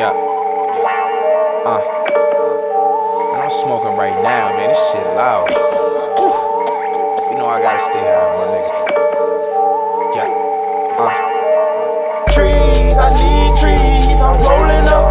Yeah. Uh. And I'm smoking right now, man. This shit loud. You know I gotta stay high, my nigga. Yeah. Uh. Trees, I need trees. I'm rolling up.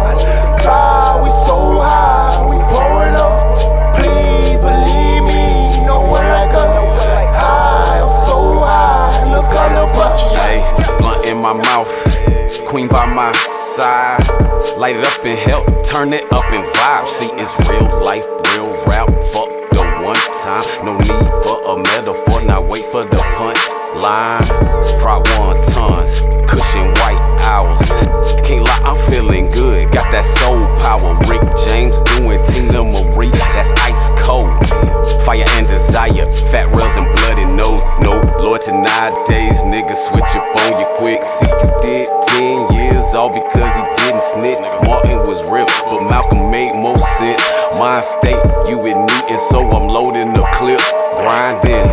Fly, we so high, we blowing up. Please believe me, nowhere like us. High, I'm so high. Look up, look up. Hey, blunt in my mouth, queen by my Light it up and help, turn it up and vibe. See, it's real life, real rap. Fuck the one time, no need for a metaphor. Now wait for the punch line. Prop one tons, cushion white hours. Can't lie, I'm feeling good. Got that soul power. Rick James doing Teena Marie, that's ice cold. Fire and desire, fat rails and bloody nose. No, Lord, to nowadays, niggas switch up on you quick. See, you did 10 years all because he didn't snitch. Martin was real, but Malcolm made more sense. Mind state, you with and so I'm loading the clip, grinding.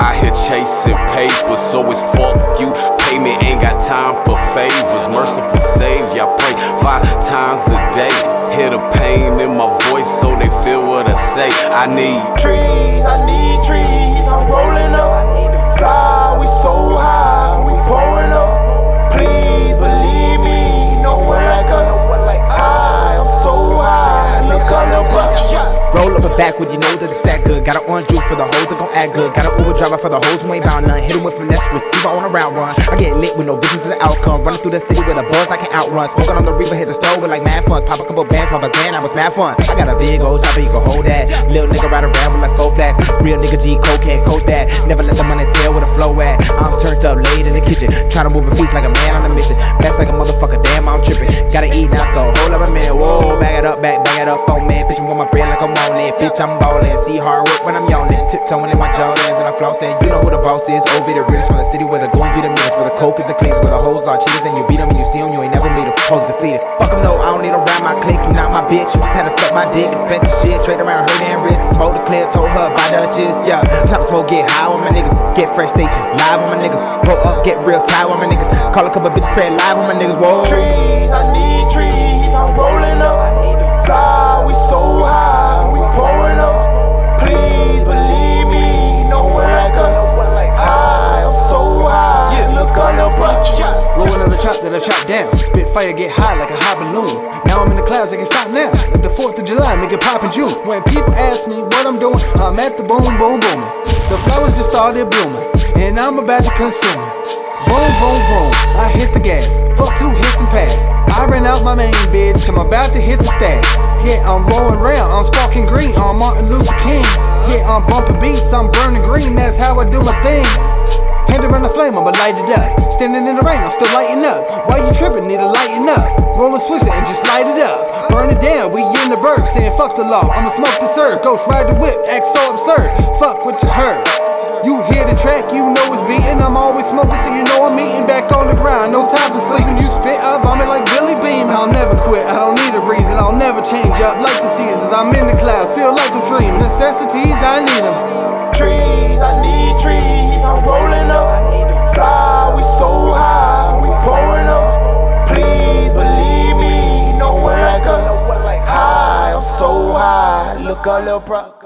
I here chasing paper, so it's fuck you. Payment ain't got time for favors. Merciful Savior, I pray five times a day. Hear the pain in my voice, so they feel what I say. I need Trees, I need trees. I'm rolling up. Act good. Got an Uber driver for the hoes who ain't bound none. Hit 'em with finesse, receiver on a round run. I get lit with no vision to the outcome. Running through the city with a buzz I can outrun. Smoking on the reaper, hit the stove with like mad funds. Pop a couple bands, pop a Zan, I was mad fun. I got a big old chopper, you can hold that. Little nigga ride around with like four flats. Real nigga G, cocaine, coach that. Never let the money tell where the flow at. I'm turned up late in the kitchen. Trying to move a feast like a man on a mission. Best like a motherfucker, damn, I'm tripping. Gotta eat now, so hold up a minute. Whoa, back it up, back, back up on me. Bitch, you want my bread like I'm on it. Bitch, I'm ballin'. See hard work when I'm yawning. Tiptoeing in my Jordans and I'm flossing. You know who the boss is. OV the realest from the city where the goons be the meanest. Where the coke is the cleanest. Where the hoes are cheaters and you beat them and you see them. You ain't never meet them. Hoes conceited. Fuck them, no, I don't need a ride my click. You not my bitch. You just had to suck my dick. Expensive shit. Trade around her damn wrist. Smoke the clip. Told her buy Dutchess. Yeah. I'm smoke, get high on my niggas. Get fresh, stay live on my niggas. Blow up, get real tight on my niggas. Call a couple bitches, spread live on my niggas. Whoa. Trees, I need fire, get high like a hot balloon. Now I'm in the clouds, I can stop now. Like the 4th of July, make it pop in June. When people ask me what I'm doing, I'm at the boom, boom, boom. The flowers just started blooming, and I'm about to consume it. Boom, boom, boom, I hit the gas. Fuck two hits and pass. I ran out my main bitch, I'm about to hit the stash. Yeah, I'm rolling round, I'm sparking green on Martin Luther King. Yeah, I'm bumping beats, I'm burning green, that's how I do my thing. Around the flame, I'ma light it up. Standing in the rain, I'm still lighting up. Why you tripping? Need to lighten up. Roll a switch and just light it up. Burn it down, we in the berg, saying fuck the law. I'ma smoke the serve. Ghost ride the whip, act so absurd. Fuck what you heard. You hear the track, you know it's beating. I'm always smoking, so you know I'm eating back on the grind. No time for sleeping. You spit, I vomit like Billy Beam. I'll never quit, I don't need a reason. I'll never change up like the seasons. I'm in the clouds, feel like a dream. Necessities, I need them. Fly, we so high, we pouring up. Please believe me, nowhere like us. High, I'm so high. Look up, little bro.